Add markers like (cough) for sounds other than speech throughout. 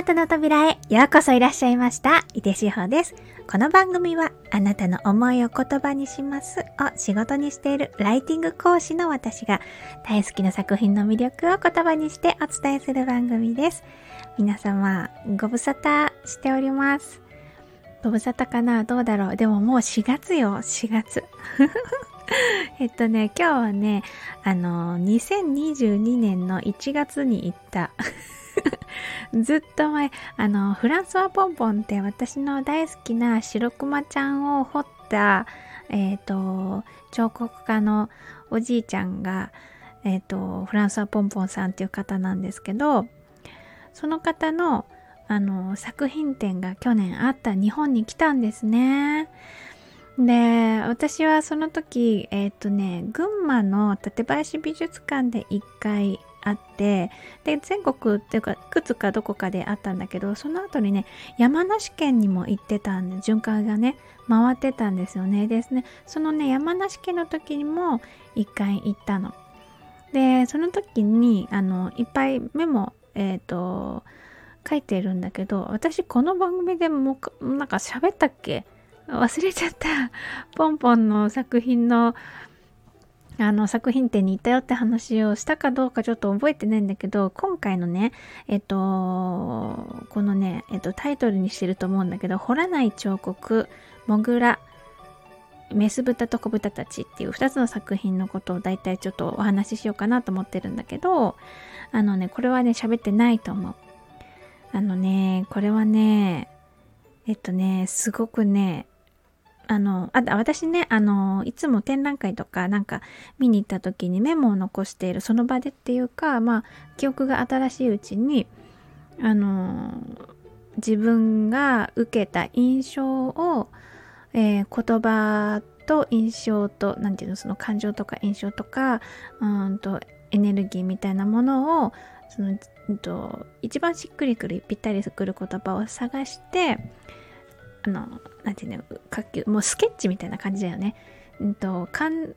ハートの扉へようこそいらっしゃいました。井手志保です。この番組はあなたの思いを言葉にしますを仕事にしているライティング講師の私が大好きな作品の魅力を言葉にしてお伝えする番組です。皆様、ご無沙汰しております。ご無沙汰かな？どうだろう？でももう4月よ、4月。(laughs) えっとね、今日はね、あの、2022年の1月に行った (laughs) ずっと前、あの、フランスワポンポンって私の大好きな白熊ちゃんを彫った、えっ、ー、と、彫刻家のおじいちゃんが、えっ、ー、と、フランスワポンポンさんっていう方なんですけど、その方の、あの、作品展が去年あった日本に来たんですね。で、私はその時、えっ、ー、とね、群馬の館林美術館で一回あってで全国っていうかいくつかどこかであったんだけどその後にね山梨県にも行ってたんで巡回がね回ってたんですよね。ですね。そのね山梨県の時にも一回行ったの。でその時にあのいっぱいメモえっ、ー、と書いてるんだけど私この番組でもなんか喋ったっけ？忘れちゃったポンポンの作品のあの作品展に行ったよって話をしたかどうかちょっと覚えてないんだけど、今回のね、えっと、このね、えっと、タイトルにしてると思うんだけど、掘らない彫刻、モグラ、メス豚と子豚たちっていう2つの作品のことを大体ちょっとお話ししようかなと思ってるんだけど、あのね、これはね、喋ってないと思う。あのね、これはね、えっとね、すごくね、あの、あ、私ね、あの、いつも展覧会とかなんか見に行った時にメモを残しているその場でっていうか、まあ、記憶が新しいうちに、あの、自分が受けた印象を、えー、言葉と印象と、なんていうの、その感情とか印象とか、うんと、エネルギーみたいなものを、その、うんと、一番しっくりくる、ぴったりくる言葉を探して、あの、なんていうの、書き、もうスケッチみたいな感じだよね。うんと、かん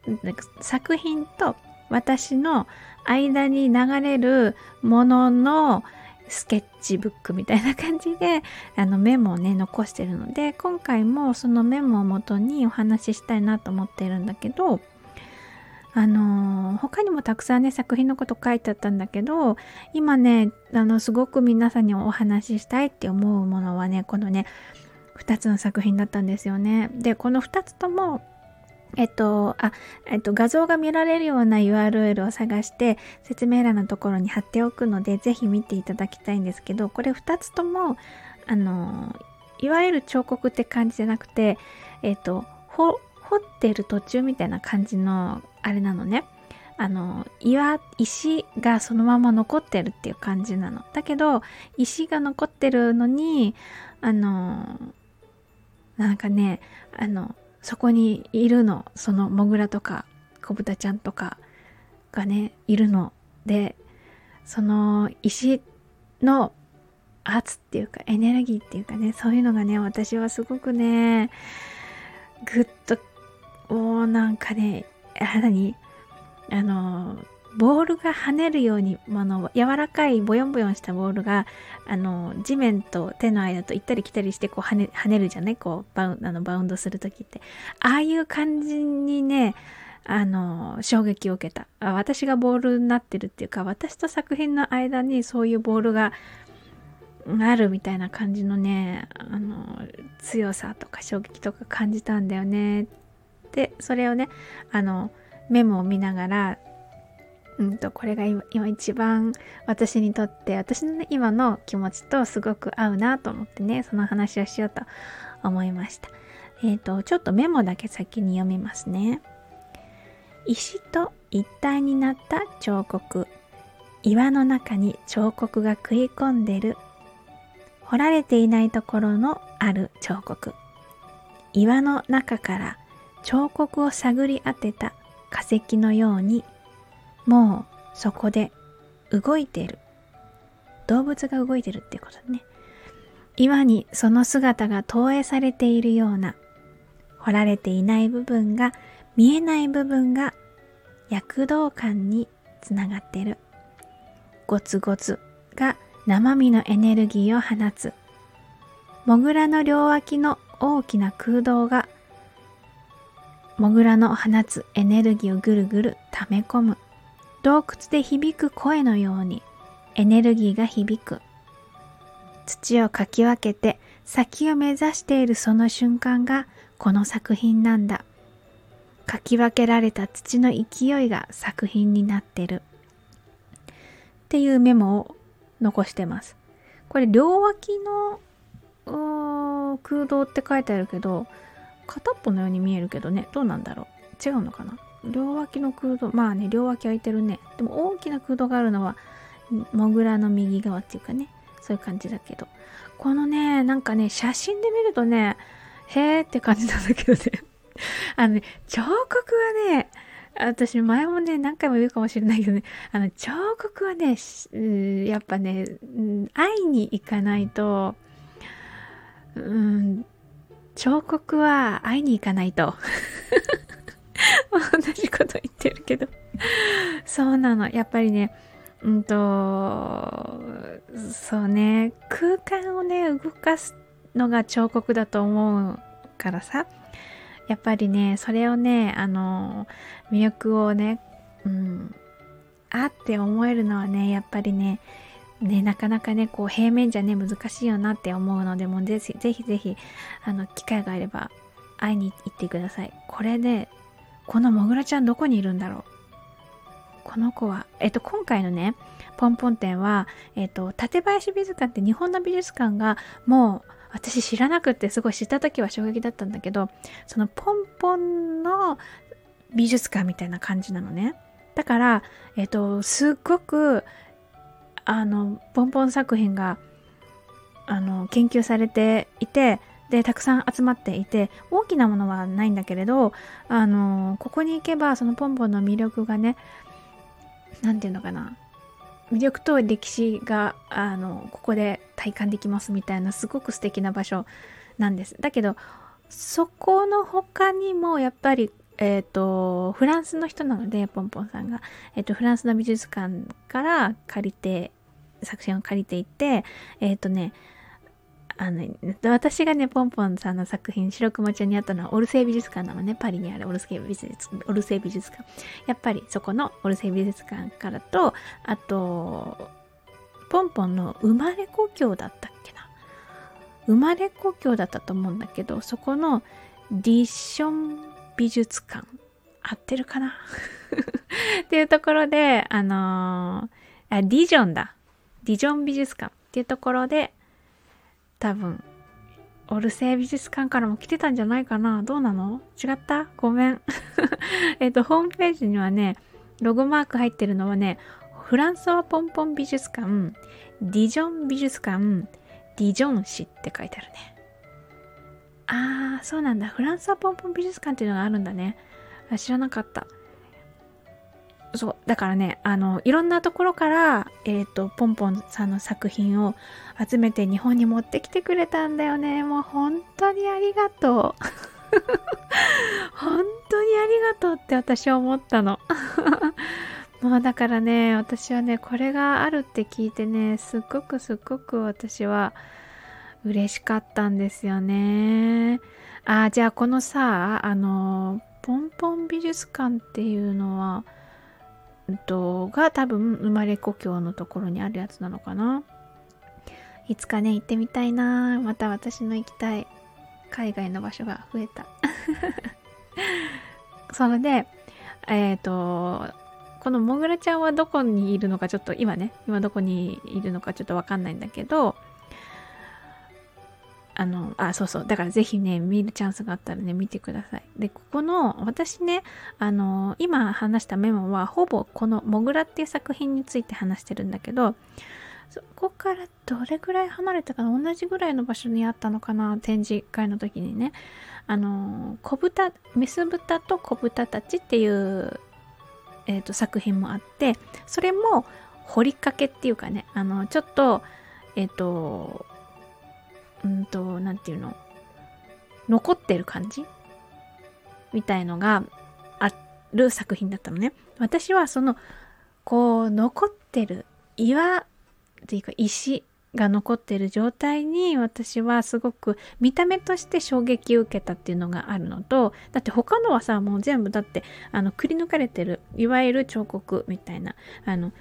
作品と私の間に流れるもののスケッチブックみたいな感じで (laughs) あのメモをね残してるので今回もそのメモをもとにお話ししたいなと思ってるんだけどあの、他にもたくさんね作品のこと書いてあったんだけど今ねあのすごく皆さんにお話ししたいって思うものはねこのね2つの作品だったんですよね。で、この2つとも、えっと、あ、えっと、画像が見られるような URL を探して説明欄のところに貼っておくので、ぜひ見ていただきたいんですけど、これ2つとも、あの、いわゆる彫刻って感じじゃなくて、えっと、掘ってる途中みたいな感じの、あれなのね。あの、岩、石がそのまま残ってるっていう感じなの。だけど、石が残ってるのに、あの、なんかねあのそこにいるのそのモグラとか子豚ちゃんとかがねいるのでその石の圧っていうかエネルギーっていうかねそういうのがね私はすごくねぐっともうなんかねあ何？あのボールが跳ねるように、あの、柔らかいボヨンボヨンしたボールが、あの、地面と手の間と行ったり来たりして、こう跳ね、跳ねるじゃない？こう、バウあのバウンドするときって。ああいう感じにね、あの、衝撃を受けたあ。私がボールになってるっていうか、私と作品の間にそういうボールがあるみたいな感じのね、あの、強さとか衝撃とか感じたんだよね。で、それをね、あの、メモを見ながら、うんと、これが今今一番私にとって私の、ね、今の気持ちとすごく合うなと思ってねその話をしようと思いました。えっ、ー、とちょっとメモだけ先に読みますね。石と一体になった彫刻。岩の中に彫刻が食い込んでる。掘られていないところのある彫刻。岩の中から彫刻を探り当てた化石のようにもうそこで動いてる。動物が動いてるってことね。岩にその姿が投影されているような、掘られていない部分が、見えない部分が躍動感につながってる。ゴツゴツが生身のエネルギーを放つ。モグラの両脇の大きな空洞が、モグラの放つエネルギーをぐるぐる溜め込む。洞窟で響く声のようにエネルギーが響く。土をかき分けて先を目指しているその瞬間がこの作品なんだ。かき分けられた土の勢いが作品になってる。っていうメモを残してます。これ両脇の空洞って書いてあるけど片っぽのように見えるけどねどうなんだろう違うのかな？両脇の空洞まあね両脇空いてるね。でも大きな空洞があるのはモグラの右側っていうかね。そういう感じだけど。このねなんかね写真で見るとねへーって感じなんだけどね。(laughs) あのね彫刻はね私前もね何回も言うかもしれないけどね。あの彫刻はねやっぱね会いに行かないとうん彫刻は会いに行かないと。(laughs) (laughs) 同じこと言ってるけど。そうなの。やっぱりねうんとそうね。空間をね動かすのが彫刻だと思うからさ。やっぱりねそれをねあの魅力をねうんあって思えるのはねやっぱりねねなかなかねこう平面じゃね難しいよなって思うのでもうぜひぜひぜひあの機会があれば会いに行ってください。これでこのもぐらちゃんどこにいるんだろう？この子は、えっと、今回のね、ポンポン展は、えっと、館林美術館って日本の美術館がもう私知らなくってすごい知った時は衝撃だったんだけどそのポンポンの美術館みたいな感じなのね。だからえっ、とすっごくあのポンポン作品があの研究されていてでたくさん集まっていて大きなものはないんだけれどあのここに行けばそのポンポンの魅力がね何て言うのかな魅力と歴史があのここで体感できますみたいなすごく素敵な場所なんです。だけどそこの他にもやっぱりえ、ー、とフランスの人なのでポンポンさんが、えーと、フランスの美術館から借りて作品を借りていてえっ、ー、とねあの、私がね、ポンポンさんの作品、白熊ちゃんにあったのは、オルセイ美術館なのね。パリにあるオルセイ美術オルセイ美術館。やっぱりそこのオルセイ美術館からと、あと、ポンポンの生まれ故郷だったっけな？生まれ故郷だったと思うんだけど、そこのディッション美術館。合ってるかな？(laughs) っていうところで、あのー、あ、ディジョンだ。ディジョン美術館っていうところで、多分オルセイ美術館からも来てたんじゃないかな。どうなの？違った？ごめん。(laughs) えっとホームページにはねロゴマーク入ってるのはねフランソワポンポン美術館ディジョン美術館ディジョン市って書いてあるね。あーそうなんだ。フランスはポンポン美術館っていうのがあるんだね。知らなかった。そう、だからね、あの、いろんなところから、えっ、ー、と、ポンポンさんの作品を集めて日本に持ってきてくれたんだよね。もう本当にありがとう。(laughs) 本当にありがとうって私は思ったの。(laughs) もうだからね、私はね、これがあるって聞いてね、すっごくすっごく私は嬉しかったんですよね。あ、じゃあこのさ、あの、ポンポン美術館っていうのは、とが多分生まれ故郷のところにあるやつなのかな。いつかね行ってみたいな。また私の行きたい海外の場所が増えた。(laughs) それでえっ、ー、とこのモグラちゃんはどこにいるのかちょっと今ね今どこにいるのかちょっとわかんないんだけどあの、あ、そうそう。だからぜひね、見るチャンスがあったらね、見てください。で、ここの、私ね、あの、今話したメモは、ほぼこの、モグラっていう作品について話してるんだけど、そこからどれぐらい離れたかな同じぐらいの場所にあったのかな展示会の時にね。あの、小豚、メス豚と小豚たちっていう、えっ、ー、と、作品もあって、それも、掘りかけっていうかね、あの、ちょっと、えっ、ー、と、うんと、なんていうの、残ってる感じ？みたいのがある作品だったのね。私はその、こう、残ってる岩っていうか石が残ってる状態に私はすごく見た目として衝撃を受けたっていうのがあるのとだって他のはさもう全部だってあのくり抜かれてるいわゆる彫刻みたいなあの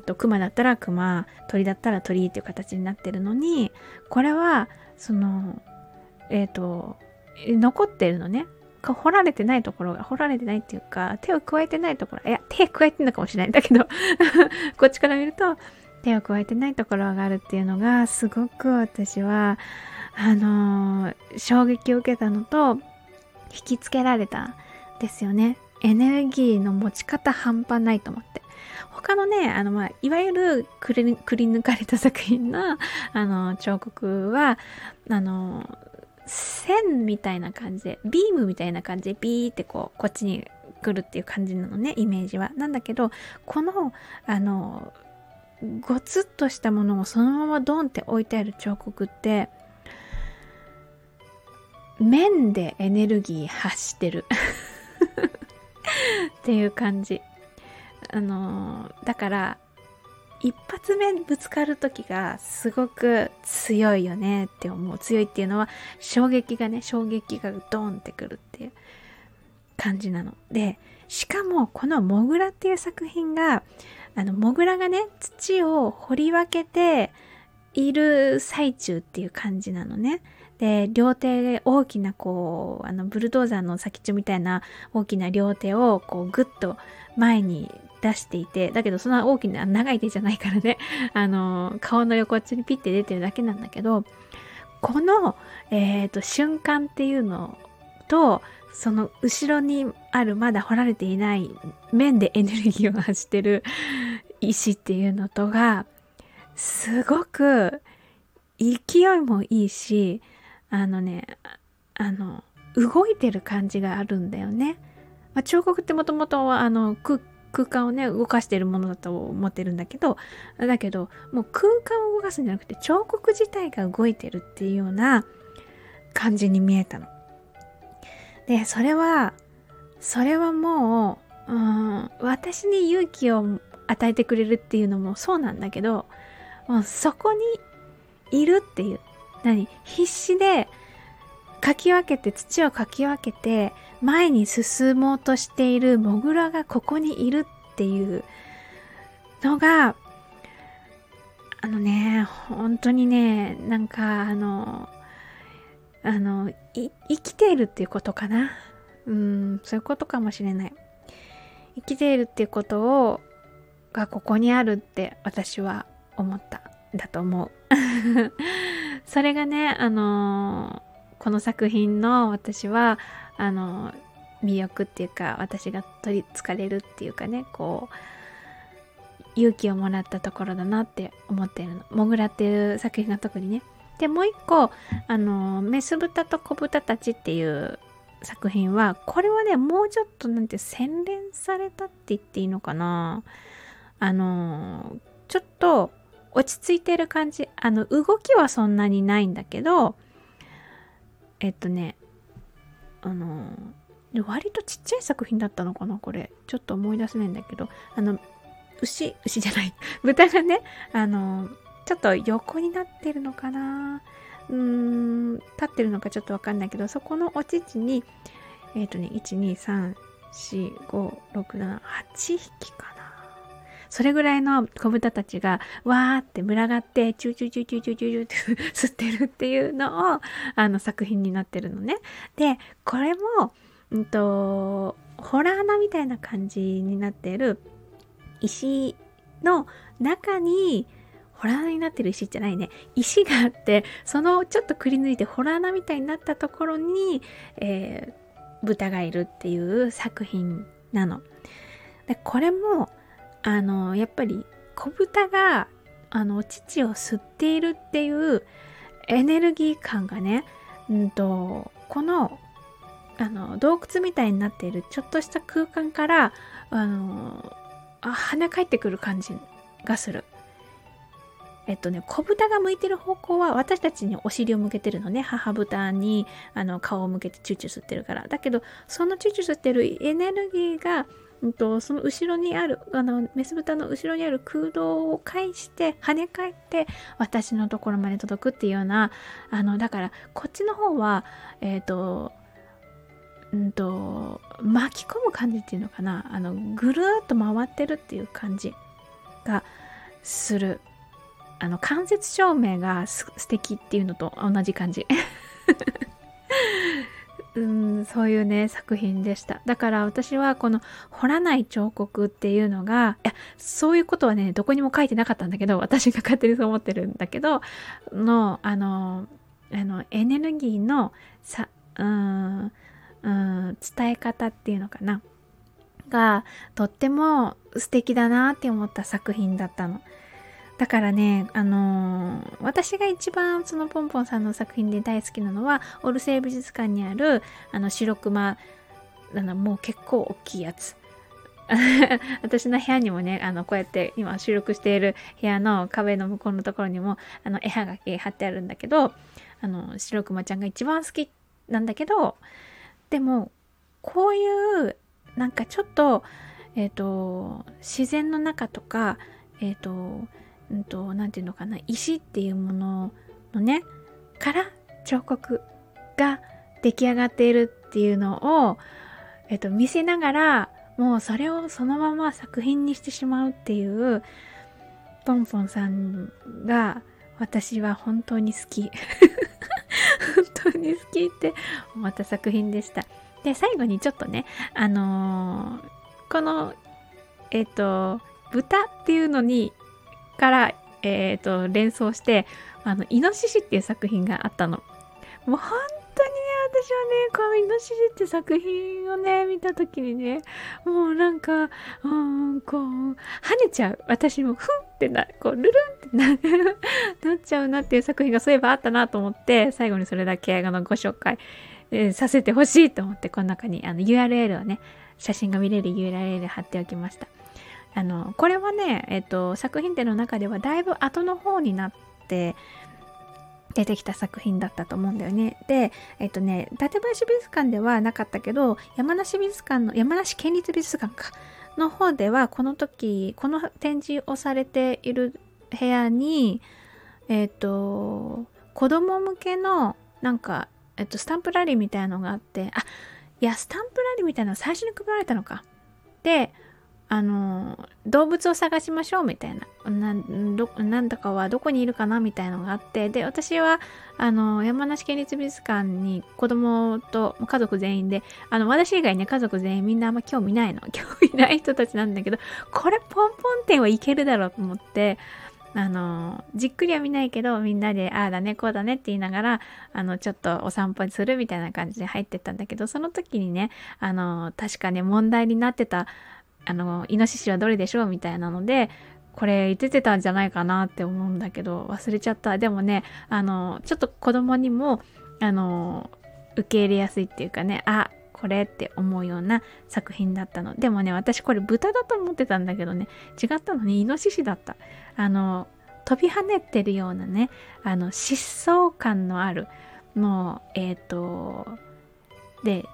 と熊だったら熊鳥だったら鳥っていう形になってるのにこれはそのえっ、ー、と残ってるのね。掘られてないところが掘られてないっていうか手を加えてないところいや手加えてんのかもしれないんだけど (laughs) こっちから見ると手を加えてないところがあるっていうのがすごく私はあのー、衝撃を受けたのと引きつけられたですよね。エネルギーの持ち方半端ないと思って。他のねあの、まあ、いわゆるくりくり抜かれた作品の (laughs) あの彫刻はあの線みたいな感じでビームみたいな感じでビーってこうこっちに来るっていう感じなのねイメージは。なんだけどこのあのゴツッとしたものをそのままドンって置いてある彫刻って面でエネルギー発してる。(laughs) っていう感じ。あのだから一発目ぶつかる時がすごく強いよねって思う強いっていうのは衝撃がね衝撃がドンってくるっていう感じなのでしかもこの「モグラ」っていう作品があのモグラがね土を掘り分けている最中っていう感じなのね。で両手大きなこうあのブルドーザーの先っちょみたいな大きな両手をこうグッと前に出していてだけどそんな大きな長い手じゃないからね (laughs) あの顔の横っちょにピッて出てるだけなんだけどこの、えーと瞬間っていうのとその後ろにあるまだ掘られていない面でエネルギーを発してる石っていうのとがすごく勢いもいいしあのねあの動いてる感じがあるんだよね。まあ、彫刻ってもともとあの空空間をね動かしてるものだと思ってるんだけどだけどもう空間を動かすんじゃなくて彫刻自体が動いてるっていうような感じに見えたの。で、それは、それはもう、うん、私に勇気を与えてくれるっていうのもそうなんだけど、もうそこにいるっていう、何？必死でかき分けて、土をかき分けて、前に進もうとしているモグラがここにいるっていうのが、あのね、本当にね、なんかあの、あの、生きているっていうことかな。うん、そういうことかもしれない。生きているっていうことを、がここにあるって私は思った。だと思う。(laughs) それがね、あのこの作品の私は、あの魅力っていうか、私が取りつかれるっていうかね、こう、勇気をもらったところだなって思ってるの。モグラっていう作品が特にね、でもう一個あのメス豚と子豚たちっていう作品はこれはねもうちょっとなんて洗練されたって言っていいのかな。あのちょっと落ち着いてる感じ。あの動きはそんなにないんだけどえっとねあの割とちっちゃい作品だったのかなこれ。ちょっと思い出せないんだけど。あの牛牛じゃない。(laughs) 豚がねあのちょっと横になってるのかな。うーん、立ってるのかちょっとわかんないけど、そこのお乳に、えっ、とね、1、2、3、4、5、6、7、8匹かな。それぐらいの子豚たちがわーって群がってチューチューチューチューチューチューチューって (laughs) 吸ってるっていうのをあの作品になってるのね。で、これも、うんと、ほら穴みたいな感じになってる石の中にほら穴になってる石じゃないね。石があって、そのちょっとくり抜いてほら穴みたいになったところに、えー、豚がいるっていう作品なの。でこれも、あの、やっぱり子豚が、あの、乳を吸っているっていうエネルギー感がね、うんと、この、あの、洞窟みたいになっているちょっとした空間から、あの、あ跳返ってくる感じがする。えっとね、子豚が向いてる方向は私たちにお尻を向けてるのね。母豚にあの顔を向けてチューチュー吸ってるから。だけど、そのチュチュ吸ってるエネルギーが、うんと、その後ろにある、あの、メス豚の後ろにある空洞を返して、跳ね返って、私のところまで届くっていうような、あの、だから、こっちの方は、えっ、ー、と、うんと、巻き込む感じっていうのかな。あの、ぐるっと回ってるっていう感じがする。あの、間接照明が素敵っていうのと同じ感じ。うん、そういうね、作品でした。だから私はこの彫らない彫刻っていうのが、いや、そういうことはね、どこにも書いてなかったんだけど、私が勝手にそう思ってるんだけど、の、あの、あの、エネルギーのさ、うん、うん、伝え方っていうのかな。が、とっても素敵だなって思った作品だったの。だからね、あのー、私が一番そのポンポンさんの作品で大好きなのは、オルセイ美術館にある、あの、白熊、あの、もう結構大きいやつ。(laughs) 私の部屋にもね、あの、こうやって今収録している部屋の壁の向こうのところにも、あの、絵はがき貼ってあるんだけど、あの、白熊ちゃんが一番好きなんだけど、でも、こういう、なんかちょっと、えっ、ー、と、自然の中とか、えっ、ー、と、うんと、なんていうのかな、石っていうもののね、から彫刻が出来上がっているっていうのを、えっと、見せながら、もうそれをそのまま作品にしてしまうっていう、ポンポンさんが私は本当に好き。(laughs) 本当に好きって思った作品でした。で、最後にちょっとね、あのー、この、えっ、と、豚っていうのにから、え、ー、と、連想して、あの、イノシシっていう作品があったの。もう本当にね、私はね、このイノシシって作品をね、見た時にね、もうなんか、うん、こう、跳ねちゃう。私も、ふんってな、こう、ルルンってな、なっちゃうなっていう作品がそういえばあったなと思って、最後にそれだけあのご紹介、えー、させてほしいと思って、この中にあの URL をね、写真が見れる URL 貼っておきました。あの、これはね、えっと、作品展の中ではだいぶ後の方になって出てきた作品だったと思うんだよね。で、えっとね、館林美術館ではなかったけど、山梨美術館の、山梨県立美術館か、の方では、この時、この展示をされている部屋に、えっと、子供向けの、なんか、えっと、スタンプラリーみたいなのがあって、あ、いや、スタンプラリーみたいなの最初に配られたのか。で、あの動物を探しましょうみたいな。なんだかはどこにいるかなみたいなのがあって。で私はあの山梨県立美術館に子供と家族全員であの私以外ね家族全員みんなあんま興味ないの。(laughs) 興味ない人たちなんだけどこれポンポン店はいけるだろうと思ってあのじっくりは見ないけどみんなでああだねこうだねって言いながらあのちょっとお散歩するみたいな感じで入ってったんだけどその時にねあの確かね問題になってたあの、イノシシはどれでしょうみたいなので、これ言ってたんじゃないかなって思うんだけど、忘れちゃった。でもね、あの、ちょっと子供にも、あの、受け入れやすいっていうかね、あ、これって思うような作品だったの。でもね、私これ豚だと思ってたんだけどね、違ったのにイノシシだった。あの、飛び跳ねてるようなね、あの、疾走感のある、もう、えっ、ー、と、で、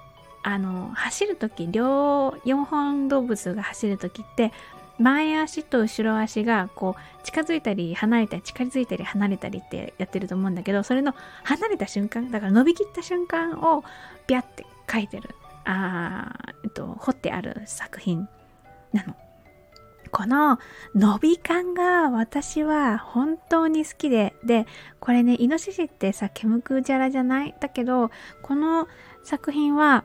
あの走る時両4本動物が走る時って前足と後ろ足がこう近づいたり離れたり近づいたり離れたりってやってると思うんだけどそれの離れた瞬間だから伸びきった瞬間をビャって描いてるあえっと彫ってある作品なの。この伸び感が私は本当に好きで、で、これね、イノシシってさ、ケムクジャラじゃない？だけど、この作品は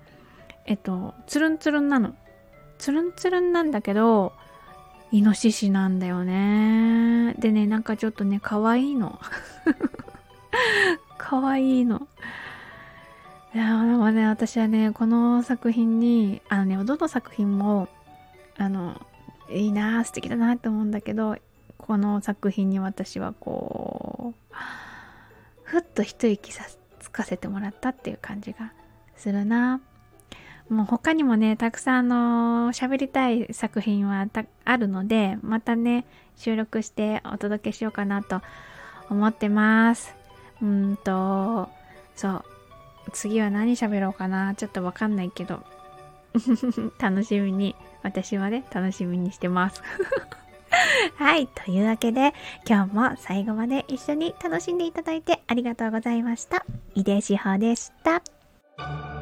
えっと、つるんつるんなの。つるんつるんなんだけど、イノシシなんだよね。でね、なんかちょっとね、可愛いの。(laughs) 可愛いの。いや、でもね、私はね、この作品に、あのね、どの作品も、あの、いいな素敵だなって思うんだけど、この作品に私はこう、ふっと一息さつかせてもらったっていう感じがするな。もう他にもね、たくさんあの喋りたい作品はあるので、またね、収録してお届けしようかなと思ってます。うんと、そう。次は何喋ろうかな？ちょっとわかんないけど、(laughs) 楽しみに私はね、楽しみにしてます。(laughs) はい。というわけで、今日も最後まで一緒に楽しんでいただいてありがとうございました。井出志保でした。